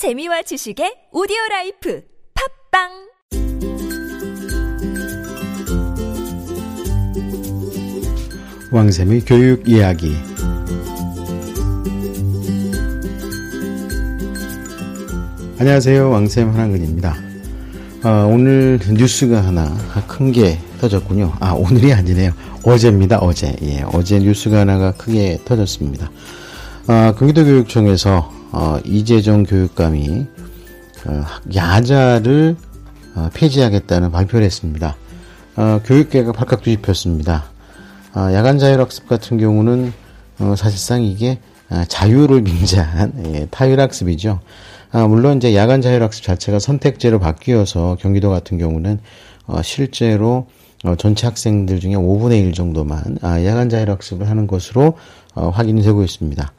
재미와 지식의 오디오 라이프 팟빵! 왕샘의 교육 이야기. 안녕하세요. 왕샘 한한근입니다. 어, 오늘 뉴스가 하나 큰 게 터졌군요. 아 오늘이 아니네요. 어제입니다 어제. 예, 어제 뉴스가 하나가 크게 터졌습니다. 어, 경기도교육청에서 어, 이재정 교육감이 어, 야자를 어, 폐지하겠다는 발표를 했습니다. 어, 교육계가 발칵 뒤집혔습니다. 어, 야간 자율학습 같은 경우는 어, 사실상 이게 어, 자유를 빙자한 예, 타율학습이죠. 아, 물론 이제 야간 자율학습 자체가 선택제로 바뀌어서 경기도 같은 경우는 어, 실제로 어, 전체 학생들 중에 5분의 1 정도만 아, 야간 자율학습을 하는 것으로 어, 확인이 되고 있습니다.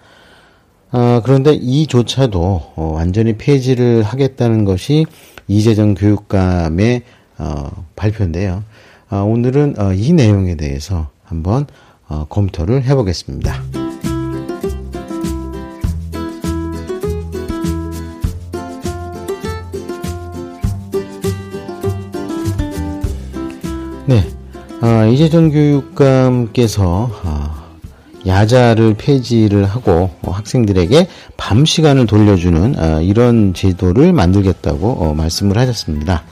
어, 그런데 이조차도 어, 완전히 폐지를 하겠다는 것이 이재정 교육감의 어, 발표인데요. 어, 오늘은 어, 이 내용에 대해서 한번 어, 검토를 해보겠습니다. 네, 어, 이재정 교육감께서 어, 야자를 폐지를 하고 어, 학생들에게 밤 시간을 돌려주는 어, 이런 제도를 만들겠다고 어, 말씀을 하셨습니다.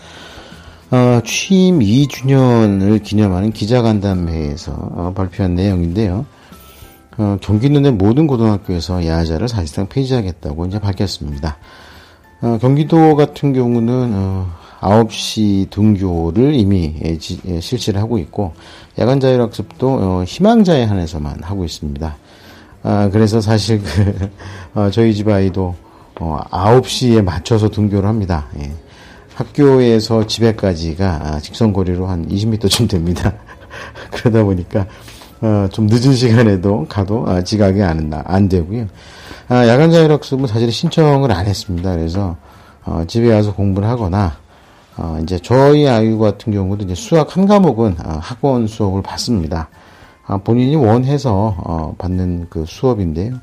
어, 취임 2주년을 기념하는 기자간담회에서 어, 발표한 내용인데요. 어, 경기도 내 모든 고등학교에서 야자를 사실상 폐지하겠다고 이제 밝혔습니다. 어, 경기도 같은 경우는 어, 9시 등교를 이미 예, 지, 예, 실시를 하고 있고 야간 자율학습도 어, 희망자에 한해서만 하고 있습니다. 아, 그래서 사실 그 어, 저희 집 아이도 어, 9시에 맞춰서 등교를 합니다. 예. 학교에서 집에까지가 아, 직선 거리로 한 20m쯤 됩니다. 그러다 보니까 어, 좀 늦은 시간에도 가도 아, 지각이 안, 안 되고요. 아, 야간 자율학습은 사실 신청을 안 했습니다. 그래서 어, 집에 와서 공부를 하거나 어, 이제 저희 아이 같은 경우도 이제 수학 한 과목은 어, 학원 수업을 받습니다. 아, 본인이 원해서 어, 받는 그 수업인데요.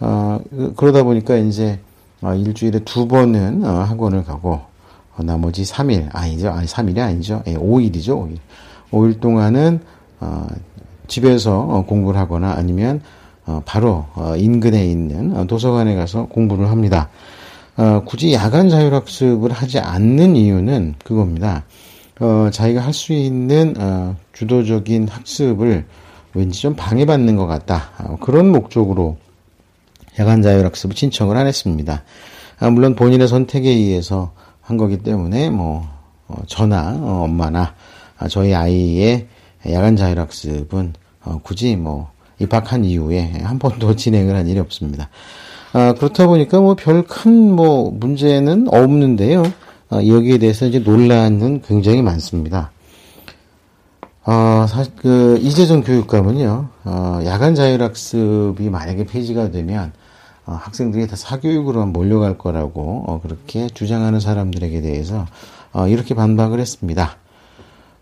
어, 그, 그러다 보니까 이제 어, 일주일에 두 번은 어, 학원을 가고 어, 나머지 3일 아니죠, 아니 3일이 아니죠, 예, 5일이죠, 5일. 5일 동안은 어, 집에서 어, 공부를 하거나 아니면 어, 바로 어, 인근에 있는 어, 도서관에 가서 공부를 합니다. 어, 굳이 야간 자율학습을 하지 않는 이유는 그겁니다. 어, 자기가 할 수 있는 어, 주도적인 학습을 왠지 좀 방해받는 것 같다. 어, 그런 목적으로 야간 자율학습을 신청을 안 했습니다. 아, 물론 본인의 선택에 의해서 한 거기 때문에 뭐 어, 저나 어, 엄마나 아, 저희 아이의 야간 자율학습은 어, 굳이 뭐 입학한 이후에 한 번도 진행을 한 일이 없습니다. 아, 그렇다 보니까 뭐 별 큰 뭐 문제는 없는데요. 아, 여기에 대해서 이제 논란은 굉장히 많습니다. 어, 사실 그 이재정 교육감은요, 어, 야간 자율학습이 만약에 폐지가 되면 어, 학생들이 다 사교육으로 몰려갈 거라고 어, 그렇게 주장하는 사람들에게 대해서 어, 이렇게 반박을 했습니다.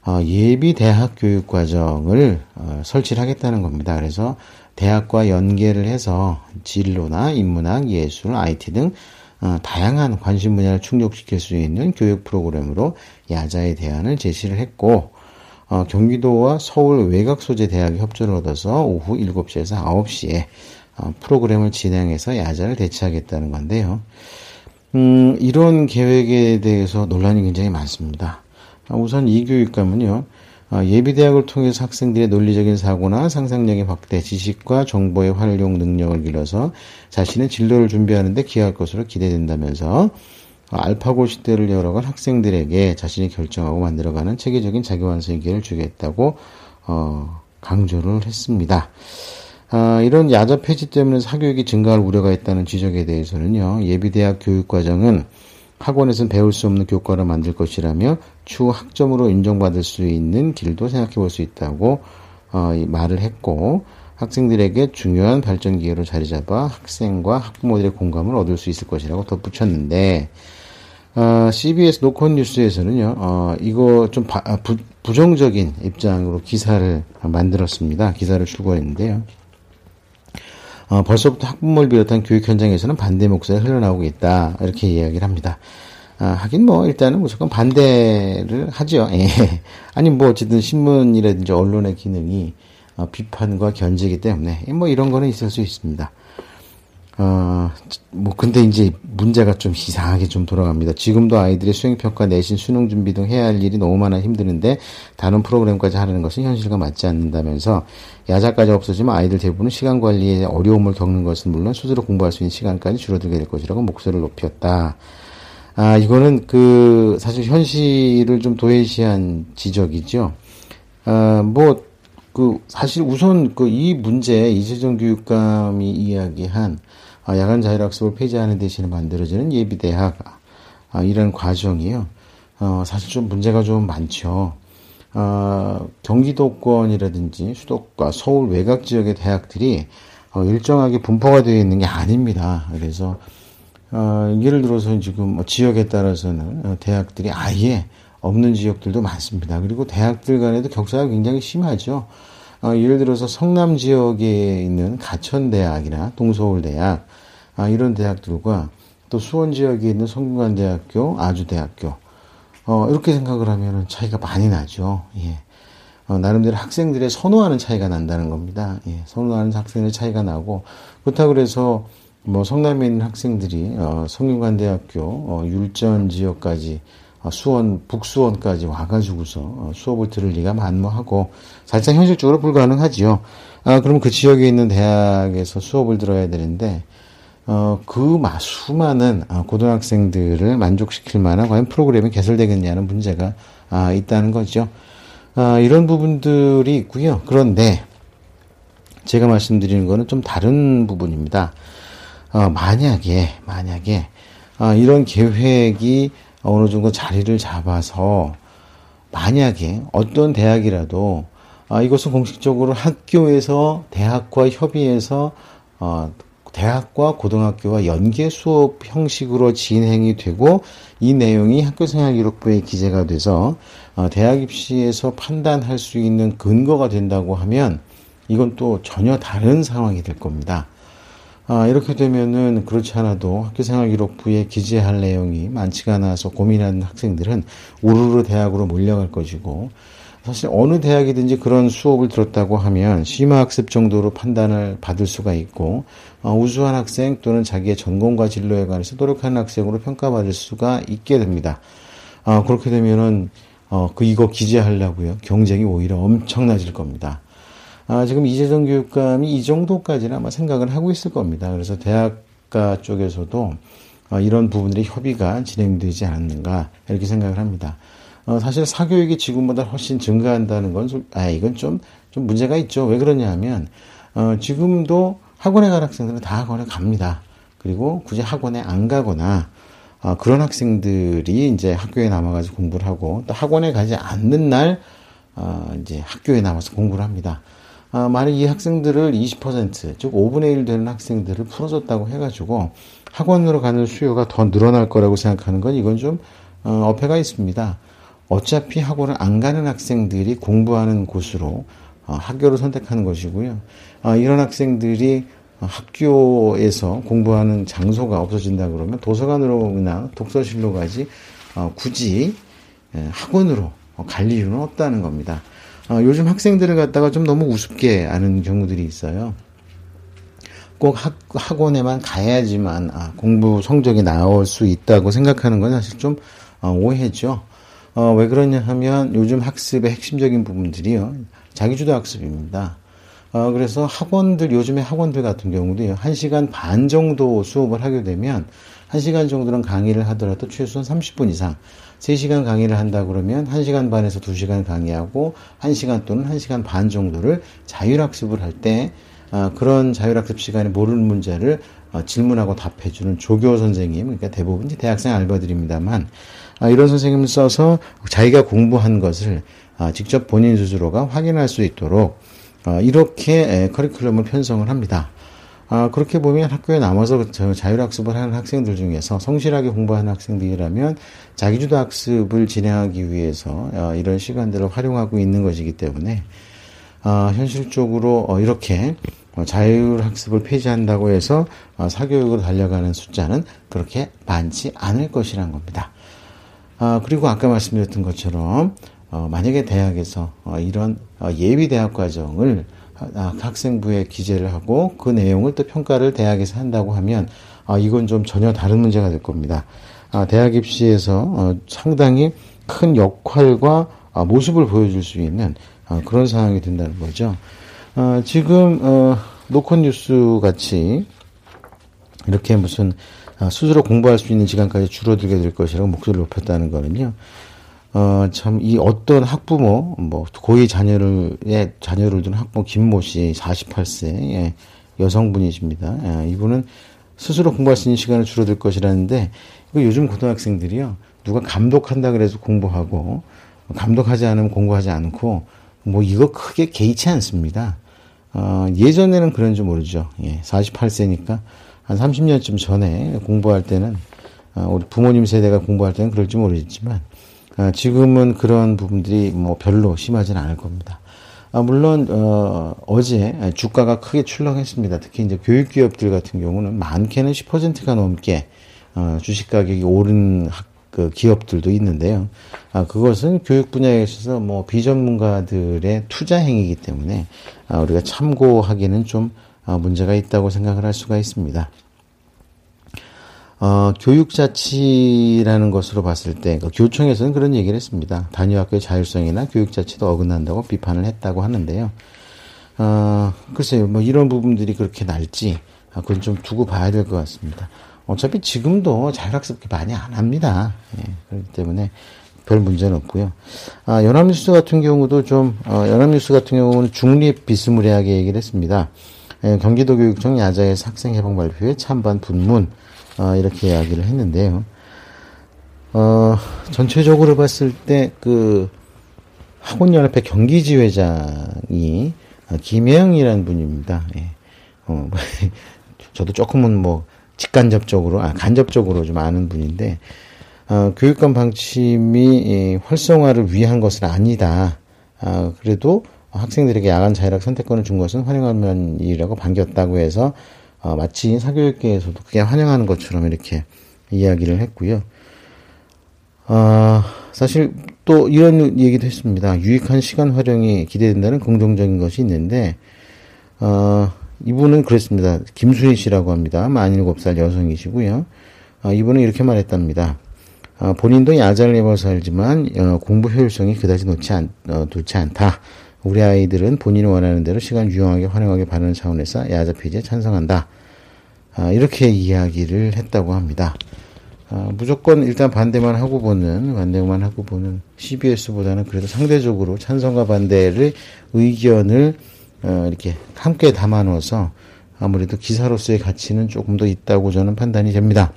어, 예비 대학 교육 과정을 어, 설치를 하겠다는 겁니다. 그래서 대학과 연계를 해서 진로나 인문학, 예술, IT 등 어, 다양한 관심 분야를 충족시킬 수 있는 교육 프로그램으로 야자의 대안을 제시를 했고 어, 경기도와 서울 외곽 소재 대학이 협조를 얻어서 오후 7시에서 9시에 어, 프로그램을 진행해서 야자를 대체하겠다는 건데요. 음, 이런 계획에 대해서 논란이 굉장히 많습니다. 어, 우선 이 교육감은요, 어, 예비대학을 통해서 학생들의 논리적인 사고나 상상력의 확대, 지식과 정보의 활용 능력을 길러서 자신의 진로를 준비하는데 기여할 것으로 기대된다면서 어, 알파고 시대를 열어간 학생들에게 자신이 결정하고 만들어가는 체계적인 자기완성의 기회를 주겠다고 어, 강조를 했습니다. 아, 이런 야자 폐지 때문에 사교육이 증가할 우려가 있다는 지적에 대해서는요, 예비대학 교육과정은 학원에서는 배울 수 없는 교과를 만들 것이라며 추후 학점으로 인정받을 수 있는 길도 생각해 볼 수 있다고 어, 말을 했고 학생들에게 중요한 발전 기회로 자리 잡아 학생과 학부모들의 공감을 얻을 수 있을 것이라고 덧붙였는데 어, CBS 노컷 뉴스에서는요 어, 이거 좀 바, 아, 부, 부정적인 입장으로 기사를 만들었습니다. 기사를 출고했는데요. 어, 벌써부터 학부모를 비롯한 교육 현장에서는 반대 목소리가 흘러나오고 있다. 이렇게 이야기를 합니다. 아, 하긴 뭐 일단은 무조건 반대를 하죠. 예. 아니 뭐 어쨌든 신문이라든지 언론의 기능이 어, 비판과 견제이기 때문에 뭐 이런 거는 있을 수 있습니다. 어, 뭐, 근데 이제 문제가 좀 이상하게 좀 돌아갑니다. 지금도 아이들의 수행평가, 내신, 수능 준비 등 해야 할 일이 너무 많아 힘드는데, 다른 프로그램까지 하려는 것은 현실과 맞지 않는다면서, 야자까지 없어지면 아이들 대부분은 시간 관리에 어려움을 겪는 것은 물론 스스로 공부할 수 있는 시간까지 줄어들게 될 것이라고 목소리를 높였다. 아, 이거는 그, 사실 현실을 좀 도외시한 지적이죠. 아, 뭐, 그, 사실 우선 그 이 문제, 이재정 교육감이 이야기한 아, 야간 자율학습을 폐지하는 대신에 만들어지는 예비대학, 아, 이런 과정이요. 어, 사실 좀 문제가 좀 많죠. 어, 경기도권이라든지 수도과 서울 외곽 지역의 대학들이 어, 일정하게 분포가 되어 있는 게 아닙니다. 그래서 어, 예를 들어서 지금 뭐 지역에 따라서는 어, 대학들이 아예 없는 지역들도 많습니다. 그리고 대학들 간에도 격차가 굉장히 심하죠. 어, 예를 들어서 성남 지역에 있는 가천대학이나 동서울대학 아, 이런 대학들과 또 수원 지역에 있는 성균관대학교, 아주대학교 어, 이렇게 생각을 하면 차이가 많이 나죠. 예. 어, 나름대로 학생들의 선호하는 차이가 난다는 겁니다. 예. 선호하는 학생의 차이가 나고 그렇다고 그래서 뭐 성남에 있는 학생들이 어, 성균관대학교 어, 율전 지역까지 어, 수원 북수원까지 와가지고서 어, 수업을 들을 리가 만무하고 살짝 현실적으로 불가능하지요. 아 그러면 그 지역에 있는 대학에서 수업을 들어야 되는데 어, 그 수많은 어, 고등학생들을 만족시킬 만한 과연 프로그램이 개설되겠냐는 문제가 아, 있다는 거죠. 아, 이런 부분들이 있고요. 그런데 제가 말씀드리는 거는 좀 다른 부분입니다. 어, 만약에 만약에 어, 이런 계획이 어느 정도 자리를 잡아서 만약에 어떤 대학이라도 아, 이것은 공식적으로 학교에서 대학과 협의해서 어, 대학과 고등학교와 연계 수업 형식으로 진행이 되고 이 내용이 학교생활 기록부에 기재가 돼서 어, 대학 입시에서 판단할 수 있는 근거가 된다고 하면 이건 또 전혀 다른 상황이 될 겁니다. 아, 이렇게 되면은 그렇지 않아도 학교생활 기록부에 기재할 내용이 많지가 않아서 고민하는 학생들은 우르르 대학으로 몰려갈 것이고 사실 어느 대학이든지 그런 수업을 들었다고 하면 심화학습 정도로 판단을 받을 수가 있고 어, 우수한 학생 또는 자기의 전공과 진로에 관해서 노력하는 학생으로 평가받을 수가 있게 됩니다. 어, 그렇게 되면은 어, 그 이거 기재하려고요 경쟁이 오히려 엄청나질 겁니다. 아, 지금 이재정 교육감이 이 정도까지는 아마 생각을 하고 있을 겁니다. 그래서 대학가 쪽에서도 어, 이런 부분들이 협의가 진행되지 않았는가 이렇게 생각을 합니다. 어, 사실 사교육이 지금보다 훨씬 증가한다는 건, 아, 이건 좀, 좀 문제가 있죠. 왜 그러냐 하면, 어, 지금도 학원에 간 학생들은 다 학원에 갑니다. 그리고 굳이 학원에 안 가거나, 어, 그런 학생들이 이제 학교에 남아가지고 공부를 하고, 또 학원에 가지 않는 날, 어, 이제 학교에 남아서 공부를 합니다. 아, 만약 이 학생들을 20%, 즉 5분의 1 되는 학생들을 풀어줬다고 해가지고 학원으로 가는 수요가 더 늘어날 거라고 생각하는 건 이건 좀 어, 어폐가 있습니다. 어차피 학원을 안 가는 학생들이 공부하는 곳으로 어, 학교를 선택하는 것이고요. 어, 이런 학생들이 학교에서 공부하는 장소가 없어진다 그러면 도서관으로나 독서실로 가지 어, 굳이 예, 학원으로 갈 이유는 없다는 겁니다. 어, 요즘 학생들을 갖다가 좀 너무 우습게 아는 경우들이 있어요. 꼭 학, 학원에만 가야지만 아, 공부 성적이 나올 수 있다고 생각하는 건 사실 좀 어, 오해죠. 어, 왜 그러냐 하면 요즘 학습의 핵심적인 부분들이요. 자기주도 학습입니다. 어, 그래서 학원들, 요즘에 학원들 같은 경우도요. 1시간 반 정도 수업을 하게 되면 1시간 정도는 강의를 하더라도 최소한 30분 이상 3시간 강의를 한다 그러면 1시간 반에서 2시간 강의하고 1시간 또는 1시간 반 정도를 자율학습을 할때 어, 그런 자율학습 시간에 모르는 문제를 어, 질문하고 답해주는 조교 선생님, 그러니까 대부분 대학생 알바들입니다만 아, 이런 선생님을 써서 자기가 공부한 것을 아, 직접 본인 스스로가 확인할 수 있도록 어, 이렇게 커리큘럼을 편성을 합니다. 아, 그렇게 보면 학교에 남아서 자율학습을 하는 학생들 중에서 성실하게 공부하는 학생들이라면 자기주도 학습을 진행하기 위해서 어, 이런 시간들을 활용하고 있는 것이기 때문에 어, 현실적으로 어, 이렇게 어, 자율학습을 폐지한다고 해서 어, 사교육으로 달려가는 숫자는 그렇게 많지 않을 것이란 겁니다. 아, 그리고 아까 말씀드렸던 것처럼 어, 만약에 대학에서 어, 이런 어, 예비 대학 과정을 아, 학생부에 기재를 하고 그 내용을 또 평가를 대학에서 한다고 하면 아, 이건 좀 전혀 다른 문제가 될 겁니다. 아, 대학 입시에서 어, 상당히 큰 역할과 아, 모습을 보여줄 수 있는 아, 그런 상황이 된다는 거죠. 어, 지금 어, 노컷 뉴스 같이 이렇게 무슨 아, 스스로 공부할 수 있는 시간까지 줄어들게 될 것이라고 목소리를 높였다는 거는요. 어, 참, 이 어떤 학부모, 뭐, 고위 자녀를, 예, 자녀를 둔 학부모 김모 씨, 48세, 예, 여성분이십니다. 예, 이분은 스스로 공부할 수 있는 시간을 줄어들 것이라는데, 이거 요즘 고등학생들이요, 누가 감독한다 그래서 공부하고, 감독하지 않으면 공부하지 않고, 뭐, 이거 크게 개의치 않습니다. 어, 예전에는 그런지 모르죠. 예, 48세니까, 한 30년쯤 전에 공부할 때는, 어, 우리 부모님 세대가 공부할 때는 그럴지 모르겠지만, 아, 지금은 그런 부분들이 뭐 별로 심하지는 않을 겁니다. 아, 물론 어, 어제 주가가 크게 출렁했습니다. 특히 이제 교육 기업들 같은 경우는 많게는 10%가 넘게 어, 주식 가격이 오른 학, 그 기업들도 있는데요. 아, 그것은 교육 분야에 있어서 뭐 비전문가들의 투자 행위이기 때문에 아, 우리가 참고하기는 좀 아, 문제가 있다고 생각을 할 수가 있습니다. 어, 교육자치라는 것으로 봤을 때, 그 교총에서는 그런 얘기를 했습니다. 단위학교의 자율성이나 교육자치도 어긋난다고 비판을 했다고 하는데요. 어, 글쎄요, 뭐 이런 부분들이 그렇게 날지, 아, 그건 좀 두고 봐야 될 것 같습니다. 어차피 지금도 자율학습 많이 안 합니다. 예, 그렇기 때문에 별 문제는 없고요. 아, 연합뉴스 같은 경우도 좀, 어, 연합뉴스 같은 경우는 중립 비스무리하게 얘기를 했습니다. 예, 경기도교육청 야자의 학생해방 발표에 찬반 분문, 어, 이렇게 이야기를 했는데요. 어, 전체적으로 봤을 때, 그, 학원연합회 경기지회장이, 어, 김혜영이라는 분입니다. 예. 어, 저도 조금은 뭐, 직간접적으로, 아, 간접적으로 좀 아는 분인데, 어, 교육감 방침이 이, 활성화를 위한 것은 아니다. 아, 그래도 학생들에게 야간 자율학 선택권을 준 것은 환영할 면이라고 반겼다고 해서 어, 마치 사교육계에서도 그게 환영하는 것처럼 이렇게 이야기를 했고요. 어, 사실 또 이런 얘기도 했습니다. 유익한 시간 활용이 기대된다는 긍정적인 것이 있는데, 어, 이분은 그랬습니다. 김수희 씨라고 합니다. 만 7살 여성이시고요. 어, 이분은 이렇게 말했답니다. 어, 본인도 야자를 해봐서 알지만 어, 공부 효율성이 그다지 놓지 않, 어, 좋지 않다. 우리 아이들은 본인이 원하는 대로 시간 유용하게 활용하게 바라는 차원에서 야자 폐지에 찬성한다. 아, 이렇게 이야기를 했다고 합니다. 아, 무조건 일단 반대만 하고 보는 반대만 하고 보는 CBS보다는 그래도 상대적으로 찬성과 반대를 의견을 어, 이렇게 함께 담아놓아서 아무래도 기사로서의 가치는 조금 더 있다고 저는 판단이 됩니다.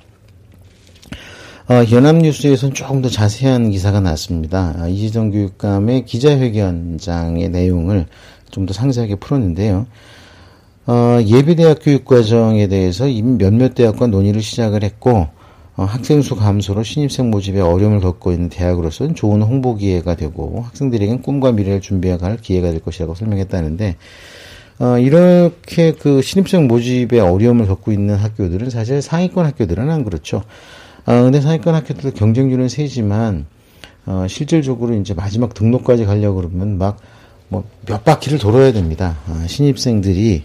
어, 연합뉴스에서는 조금 더 자세한 기사가 났습니다. 아, 이지정 교육감의 기자회견장의 내용을 좀 더 상세하게 풀었는데요. 어, 예비대학 교육 과정에 대해서 이미 몇몇 대학과 논의를 시작을 했고, 어, 학생 수 감소로 신입생 모집에 어려움을 겪고 있는 대학으로서는 좋은 홍보 기회가 되고 학생들에겐 꿈과 미래를 준비해갈 기회가 될 것이라고 설명했다는데, 어, 이렇게 그 신입생 모집에 어려움을 겪고 있는 학교들은 사실 상위권 학교들은 안 그렇죠. 아, 근데 상위권 학교들도 경쟁률은 세지만, 어, 실질적으로 이제 마지막 등록까지 가려고 그러면 막, 뭐, 몇 바퀴를 돌아야 됩니다. 아, 신입생들이,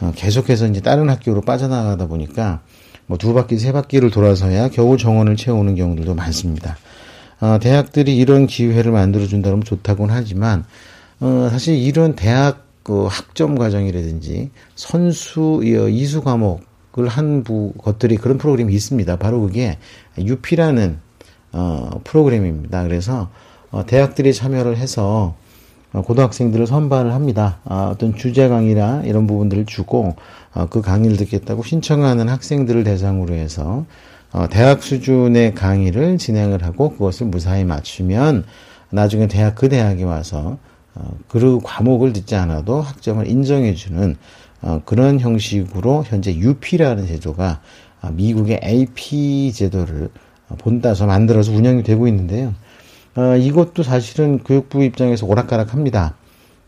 어, 계속해서 이제 다른 학교로 빠져나가다 보니까, 뭐, 두 바퀴, 세 바퀴를 돌아서야 겨우 정원을 채우는 경우들도 많습니다. 어, 대학들이 이런 기회를 만들어 준다면 좋다고는 하지만, 어, 사실 이런 대학, 그 학점 과정이라든지, 선수, 이수 과목, 그 한 부, 것들이 그런 프로그램이 있습니다. 바로 그게 UP라는, 어, 프로그램입니다. 그래서, 어, 대학들이 참여를 해서, 어, 고등학생들을 선발을 합니다. 아, 어떤 주제 강의나 이런 부분들을 주고, 어, 그 강의를 듣겠다고 신청하는 학생들을 대상으로 해서, 어, 대학 수준의 강의를 진행을 하고 그것을 무사히 맞추면 나중에 대학 그 대학에 와서 어, 그 과목을 듣지 않아도 학점을 인정해주는 어, 그런 형식으로 현재 UP라는 제도가 아, 미국의 AP 제도를 본따서 만들어서 운영이 되고 있는데요. 어, 이것도 사실은 교육부 입장에서 오락가락합니다.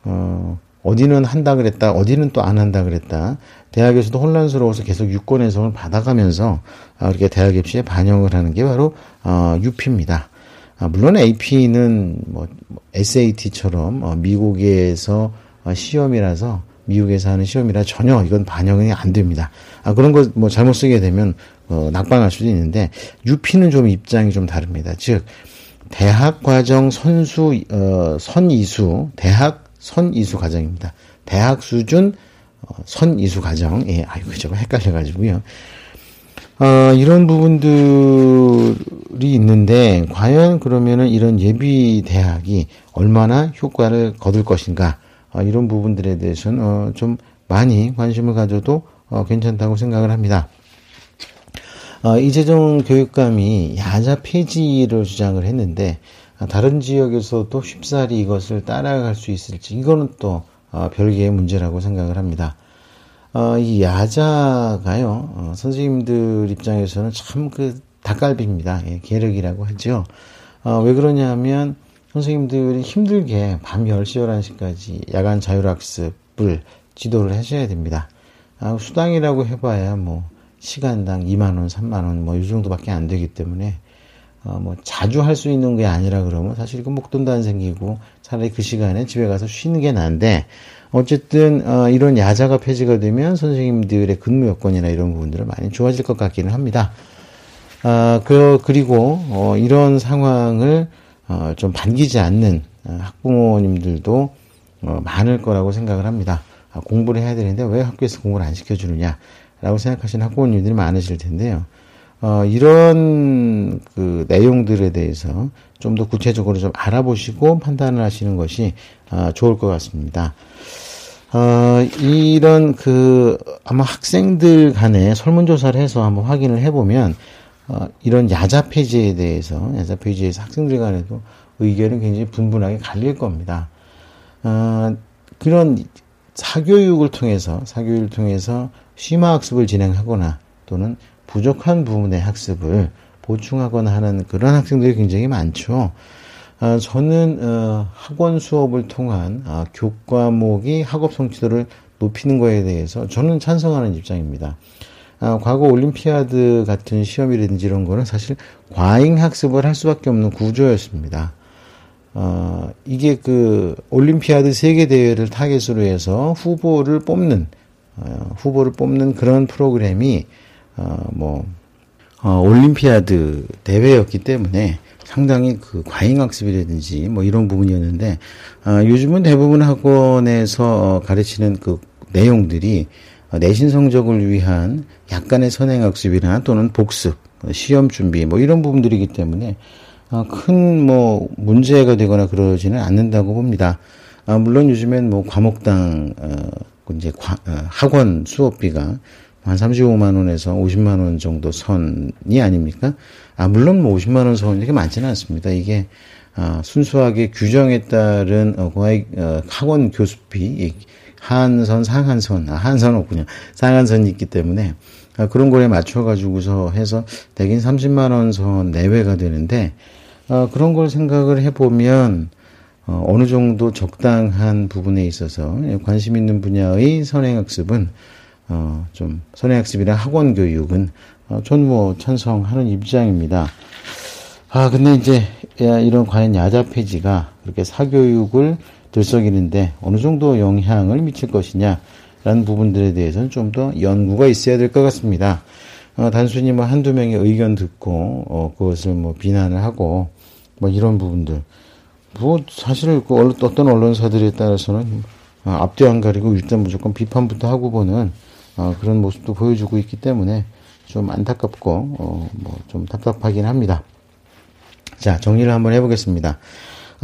어, 어디는 한다 그랬다, 어디는 또 안 한다 그랬다. 대학에서도 혼란스러워서 계속 유권 해석을 받아가면서 어, 이렇게 대학 입시에 반영을 하는 게 바로 어, UP입니다. 아, 물론 AP는 뭐 SAT처럼 어, 미국에서 어, 시험이라서 미국에서 하는 시험이라 전혀 이건 반영이 안 됩니다. 아, 그런 거 뭐 잘못 쓰게 되면 어, 낙방할 수도 있는데 UP는 좀 입장이 좀 다릅니다. 즉 대학 과정 선수 어, 선이수 대학 선이수 과정입니다. 대학 수준 어, 선이수 과정. 예, 아이고 저거 헷갈려 가지고요. 어, 이런 부분들이 있는데 과연 그러면은 이런 예비 대학이 얼마나 효과를 거둘 것인가 어, 이런 부분들에 대해서는 어, 좀 많이 관심을 가져도 어, 괜찮다고 생각을 합니다. 어, 이재정 교육감이 야자 폐지를 주장을 했는데 아, 다른 지역에서도 쉽사리 이것을 따라갈 수 있을지 이거는 또 어, 별개의 문제라고 생각을 합니다. 어, 이 야자가요 어, 선생님들 입장에서는 참 그 닭갈비입니다. 예, 계력이라고 하죠. 어, 왜 그러냐면 선생님들이 힘들게 밤 10시, 11시까지 야간 자율학습을 지도를 하셔야 됩니다. 아, 수당이라고 해봐야 뭐, 시간당 2만원, 3만원, 뭐, 이 정도밖에 안 되기 때문에, 어, 뭐, 자주 할 수 있는 게 아니라 그러면 사실 그 목돈도 안 생기고 차라리 그 시간에 집에 가서 쉬는 게 나은데, 어쨌든, 어, 이런 야자가 폐지가 되면 선생님들의 근무 여건이나 이런 부분들은 많이 좋아질 것 같기는 합니다. 아, 그, 그리고, 어, 이런 상황을 어, 좀 반기지 않는 어, 학부모님들도 어, 많을 거라고 생각을 합니다. 아, 공부를 해야 되는데 왜 학교에서 공부를 안 시켜주느냐라고 생각하시는 학부모님들이 많으실 텐데요. 어, 이런 그 내용들에 대해서 좀 더 구체적으로 좀 알아보시고 판단을 하시는 것이 어, 좋을 것 같습니다. 어, 이런 그 아마 학생들 간에 설문조사를 해서 한번 확인을 해보면 어, 이런 야자 폐지에 대해서 야자 폐지에서 학생들 간에도 의견이 굉장히 분분하게 갈릴 겁니다. 어, 그런 사교육을 통해서 사교육을 통해서 심화 학습을 진행하거나 또는 부족한 부분의 학습을 보충하거나 하는 그런 학생들이 굉장히 많죠. 어, 저는 어, 학원 수업을 통한 어, 교과목이 학업 성취도를 높이는 것에 대해서 저는 찬성하는 입장입니다. 아, 과거 올림피아드 같은 시험이라든지 이런 거는 사실 과잉 학습을 할 수밖에 없는 구조였습니다. 어, 이게 그 올림피아드 세계 대회를 타겟으로 해서 후보를 뽑는 어, 후보를 뽑는 그런 프로그램이 어, 뭐 어, 올림피아드 대회였기 때문에 상당히 그 과잉 학습이라든지 뭐 이런 부분이었는데 어, 요즘은 대부분 학원에서 어, 가르치는 그 내용들이 어, 내신 성적을 위한 약간의 선행학습이나 또는 복습, 어, 시험 준비 뭐 이런 부분들이기 때문에 어, 큰뭐 문제가 되거나 그러지는 않는다고 봅니다. 물론 요즘엔 뭐 과목당 이제 학원 수업비가 한 35만 원에서 50만 원 정도 선이 아닙니까? 아 물론 뭐 50만 원 선이 이렇게 많지는 않습니다. 이게 순수하게 규정에 따른 학원 교수비 한선, 상한선, 아, 한선 없군요. 상한선이 있기 때문에 아, 그런 거에 맞춰가지고서 해서 대긴 30만원 선 내외가 되는데 어, 그런 걸 생각을 해보면 어, 어느 정도 적당한 부분에 있어서 관심 있는 분야의 선행학습은 어, 좀 선행학습이나 학원 교육은 어, 전뭐 찬성하는 입장입니다. 아 근데 이제 이런 과연 야자 폐지가 그렇게 사교육을 들썩이는데 어느 정도 영향을 미칠 것이냐 라는 부분들에 대해서는 좀 더 연구가 있어야 될 것 같습니다. 어, 단순히 뭐 한두 명의 의견 듣고 어, 그것을 뭐 비난을 하고 뭐 이런 부분들 뭐 사실 그 어떤 언론사들에 따라서는 어, 앞뒤 안 가리고 일단 무조건 비판부터 하고 보는 어, 그런 모습도 보여주고 있기 때문에 좀 안타깝고 어, 뭐 좀 답답하긴 합니다. 자 정리를 한번 해보겠습니다.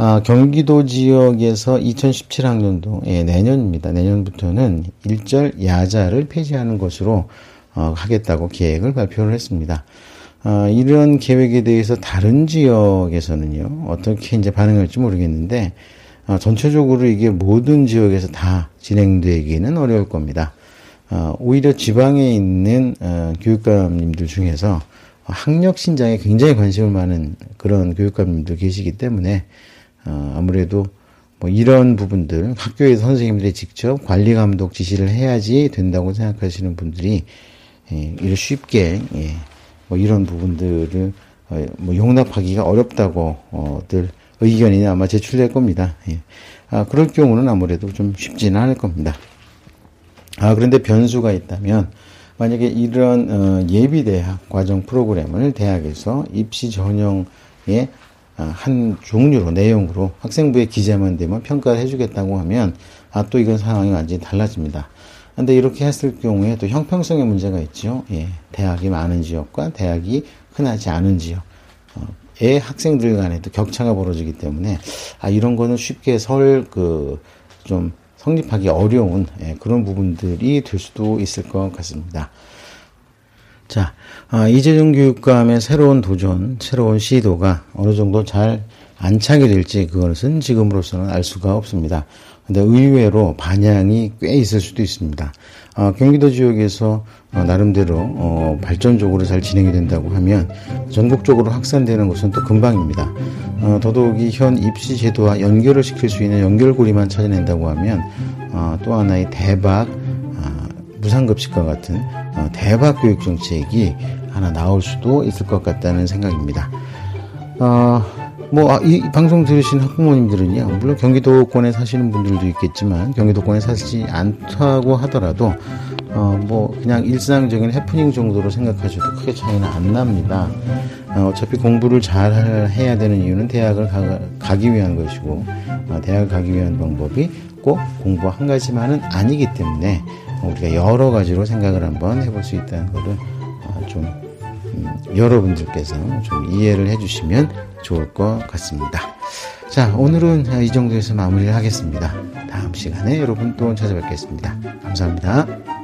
아, 경기도 지역에서 2017학년도 예, 내년입니다. 내년부터는 일절 야자를 폐지하는 것으로 어, 하겠다고 계획을 발표를 했습니다. 어, 이런 계획에 대해서 다른 지역에서는요 어떻게 이제 반응할지 모르겠는데 어, 전체적으로 이게 모든 지역에서 다 진행되기는 어려울 겁니다. 어, 오히려 지방에 있는 어, 교육감님들 중에서 학력 신장에 굉장히 관심을 많은 그런 교육감님들 계시기 때문에 어, 아무래도 뭐 이런 부분들 학교에서 선생님들이 직접 관리 감독 지시를 해야지 된다고 생각하시는 분들이 예, 이를 쉽게 예, 뭐 이런 부분들을 어, 뭐 용납하기가 어렵다고들 의견이 아마 제출될 겁니다. 예. 아, 그럴 경우는 아무래도 좀 쉽지는 않을 겁니다. 아, 그런데 변수가 있다면 만약에 이런 어, 예비대학 과정 프로그램을 대학에서 입시 전형의 아, 한 종류로 내용으로 학생부에 기재만 되면 평가를 해주겠다고 하면 아 또 이건 상황이 완전히 달라집니다. 근데 이렇게 했을 경우에 또 형평성의 문제가 있죠. 예, 대학이 많은 지역과 대학이 흔하지 않은 지역. 어, 의 학생들 간에도 격차가 벌어지기 때문에 아 이런 거는 쉽게 설 그 좀 성립하기 어려운 예, 그런 부분들이 될 수도 있을 것 같습니다. 자, 아, 이재용 교육감의 새로운 도전, 새로운 시도가 어느 정도 잘 안착이 될지 그것은 지금으로서는 알 수가 없습니다. 근데 의외로 반향이 꽤 있을 수도 있습니다. 어, 경기도 지역에서 어, 나름대로 어, 발전적으로 잘 진행이 된다고 하면 전국적으로 확산되는 것은 또 금방입니다. 어, 더더욱이 현 입시 제도와 연결을 시킬 수 있는 연결고리만 찾아낸다고 하면 어, 또 하나의 대박 어, 무상급식과 같은 어, 대박 교육 정책이 하나 나올 수도 있을 것 같다는 생각입니다. 어, 뭐, 아, 이 방송 들으신 학부모님들은요, 물론 경기도권에 사시는 분들도 있겠지만, 경기도권에 사시지 않다고 하더라도, 어, 뭐, 그냥 일상적인 해프닝 정도로 생각하셔도 크게 차이는 안 납니다. 어, 어차피 공부를 잘 해야 되는 이유는 대학을 가, 기 위한 것이고, 어, 대학을 가기 위한 방법이 꼭 공부 한 가지만은 아니기 때문에, 우리가 여러 가지로 생각을 한번 해볼 수 있다는 것을 어, 좀, 음, 여러분들께서 좀 이해를 해주시면 좋을 것 같습니다. 자, 오늘은 이 정도에서 마무리를 하겠습니다. 다음 시간에 여러분 또 찾아뵙겠습니다. 감사합니다.